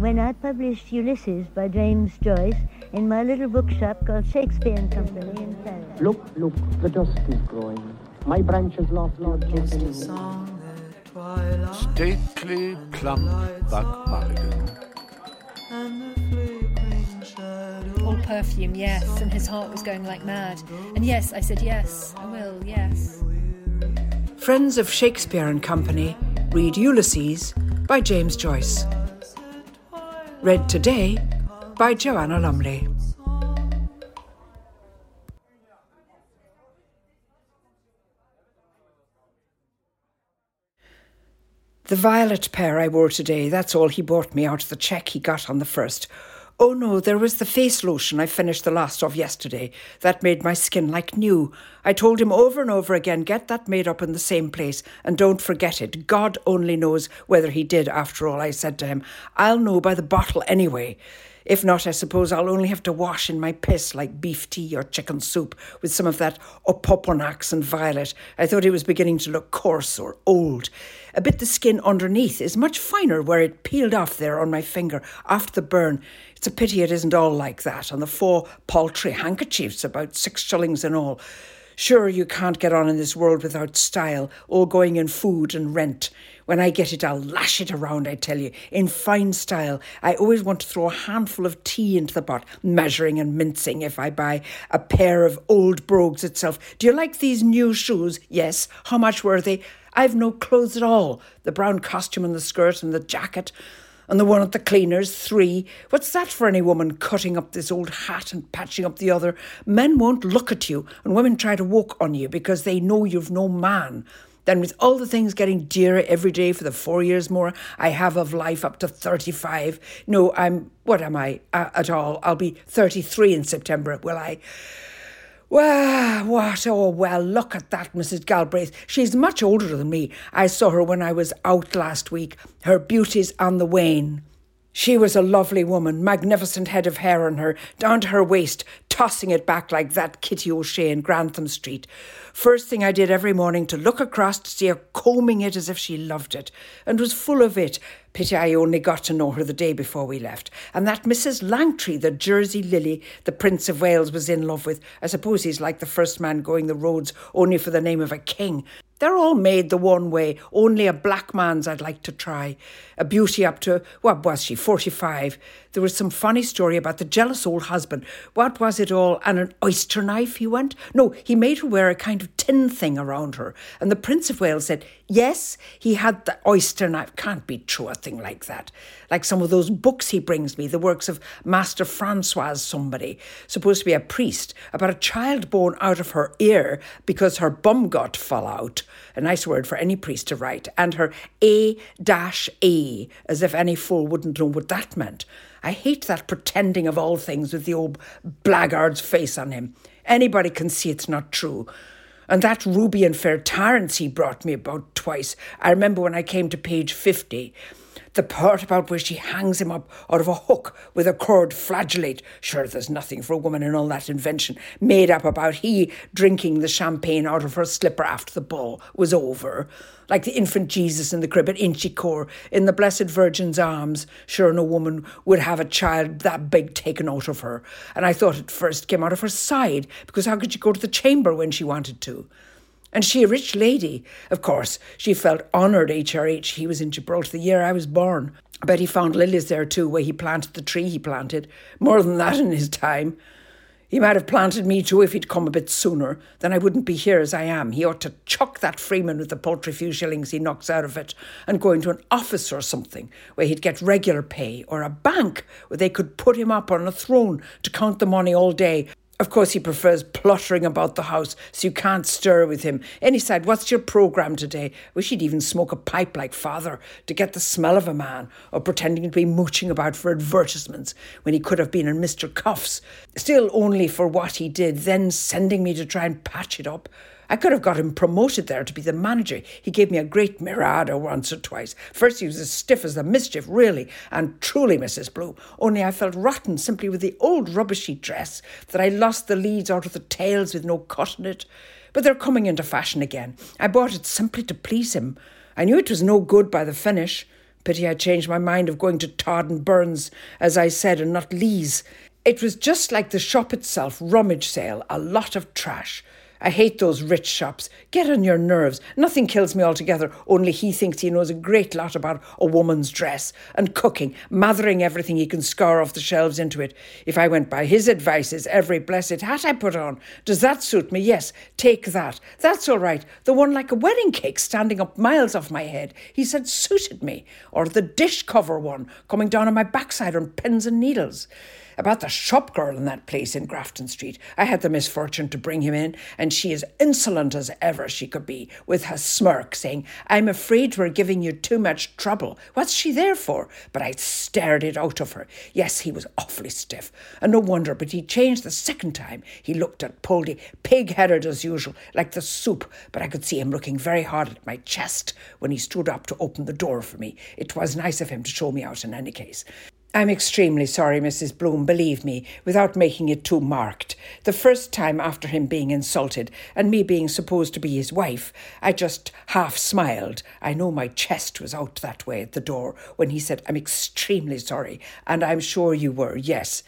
when I published Ulysses by James Joyce in my little bookshop called Shakespeare and Company in Paris. Look, look, the dusk is growing. My branches lost Lord Stately, plump Buck Mulligan. All perfume, yes, and his heart was going like mad. And yes, I said yes, I will, yes. Friends of Shakespeare and Company read Ulysses by James Joyce. Read today by Joanna Lumley. The violet pair I wore today, that's all he bought me out of the cheque he got on the first. Oh no, there was the face lotion I finished the last of yesterday. That made my skin like new. I told him over and over again, get that made up in the same place and don't forget it. God only knows whether he did after all, I said to him. I'll know by the bottle anyway. If not, I suppose I'll only have to wash in my piss like beef tea or chicken soup with some of that opoponax and violet. I thought it was beginning to look coarse or old. A bit the skin underneath is much finer where it peeled off there on my finger after the burn. It's a pity it isn't all like that, and the four paltry handkerchiefs, about six shillings in all. Sure, you can't get on in this world without style, all going in food and rent. When I get it, I'll lash it around, I tell you, in fine style. I always want to throw a handful of tea into the pot, measuring and mincing if I buy a pair of old brogues itself. Do you like these new shoes? Yes. How much were they? I've no clothes at all. The brown costume and the skirt and the jacket. And the one at the cleaners, three. What's that for any woman cutting up this old hat and patching up the other? Men won't look at you, and women try to walk on you because they know you've no man. Then, with all the things getting dearer every day for the four years more I have of life up to 35, no, I'm, what am I uh, at all? I'll be 33 in September, will I? Well, what? Oh, well, look at that, Mrs. Galbraith. She's much older than me. I saw her when I was out last week. Her beauty's on the wane. She was a lovely woman, magnificent head of hair on her, down to her waist, tossing it back like that Kitty O'Shea in Grantham Street. First thing I did every morning to look across to see her combing it as if she loved it, and was full of it. Pity I only got to know her the day before we left. And that Mrs. Langtry, the Jersey lily the Prince of Wales was in love with, I suppose he's like the first man going the roads only for the name of a king. They're all made the one way. Only a black man's I'd like to try. A beauty up to, what was she, 45. There was some funny story about the jealous old husband. What was it all? And an oyster knife, he went? No, he made her wear a kind of tin thing around her. And the Prince of Wales said, yes, he had the oyster knife. Can't be true, a thing like that. Like some of those books he brings me, the works of Master Francois somebody, supposed to be a priest, about a child born out of her ear because her bum got fall out a nice word for any priest to write, and her A dash A, as if any fool wouldn't know what that meant. I hate that pretending of all things with the old blackguard's face on him. Anybody can see it's not true. And that ruby and fair Tyrants he brought me about twice. I remember when I came to page 50 the part about where she hangs him up out of a hook with a cord flagellate. Sure, there's nothing for a woman in all that invention made up about he drinking the champagne out of her slipper after the ball was over. Like the infant Jesus in the crib at Inchicore, in the Blessed Virgin's arms. Sure, no woman would have a child that big taken out of her. And I thought it first came out of her side, because how could she go to the chamber when she wanted to? And she a rich lady. Of course, she felt honoured HRH. He was in Gibraltar the year I was born. But he found lilies there too, where he planted the tree he planted. More than that in his time. He might have planted me too if he'd come a bit sooner. Then I wouldn't be here as I am. He ought to chuck that freeman with the paltry few shillings he knocks out of it and go into an office or something where he'd get regular pay, or a bank where they could put him up on a throne to count the money all day of course, he prefers pluttering about the house so you can't stir with him. He said, What's your programme today? Wish he'd even smoke a pipe like father to get the smell of a man, or pretending to be mooching about for advertisements when he could have been in Mr. Cuffe's. Still only for what he did, then sending me to try and patch it up. I could have got him promoted there to be the manager. He gave me a great mirada once or twice. First, he was as stiff as the mischief, really, and truly, Mrs. Bloom. Only I felt rotten simply with the old rubbishy dress that I lost the leads out of the tails with no cut in it. But they're coming into fashion again. I bought it simply to please him. I knew it was no good by the finish. Pity I changed my mind of going to Todd and Burns, as I said, and not Lee's. It was just like the shop itself, rummage sale, a lot of trash. I hate those rich shops. Get on your nerves. Nothing kills me altogether, only he thinks he knows a great lot about a woman's dress and cooking, mothering everything he can scour off the shelves into it. If I went by his advices, every blessed hat I put on. Does that suit me? Yes, take that. That's all right. The one like a wedding cake standing up miles off my head. He said suited me. Or the dish cover one coming down on my backside on pins and needles about the shop girl in that place in Grafton Street. I had the misfortune to bring him in, and she is insolent as ever she could be, with her smirk, saying, I'm afraid we're giving you too much trouble. What's she there for? But I stared it out of her. Yes, he was awfully stiff, and no wonder, but he changed the second time. He looked at Poldy, pig headed as usual, like the soup, but I could see him looking very hard at my chest when he stood up to open the door for me. It was nice of him to show me out in any case. I'm extremely sorry, Mrs. Bloom, believe me, without making it too marked. The first time after him being insulted and me being supposed to be his wife, I just half smiled. I know my chest was out that way at the door when he said, I'm extremely sorry, and I'm sure you were, yes.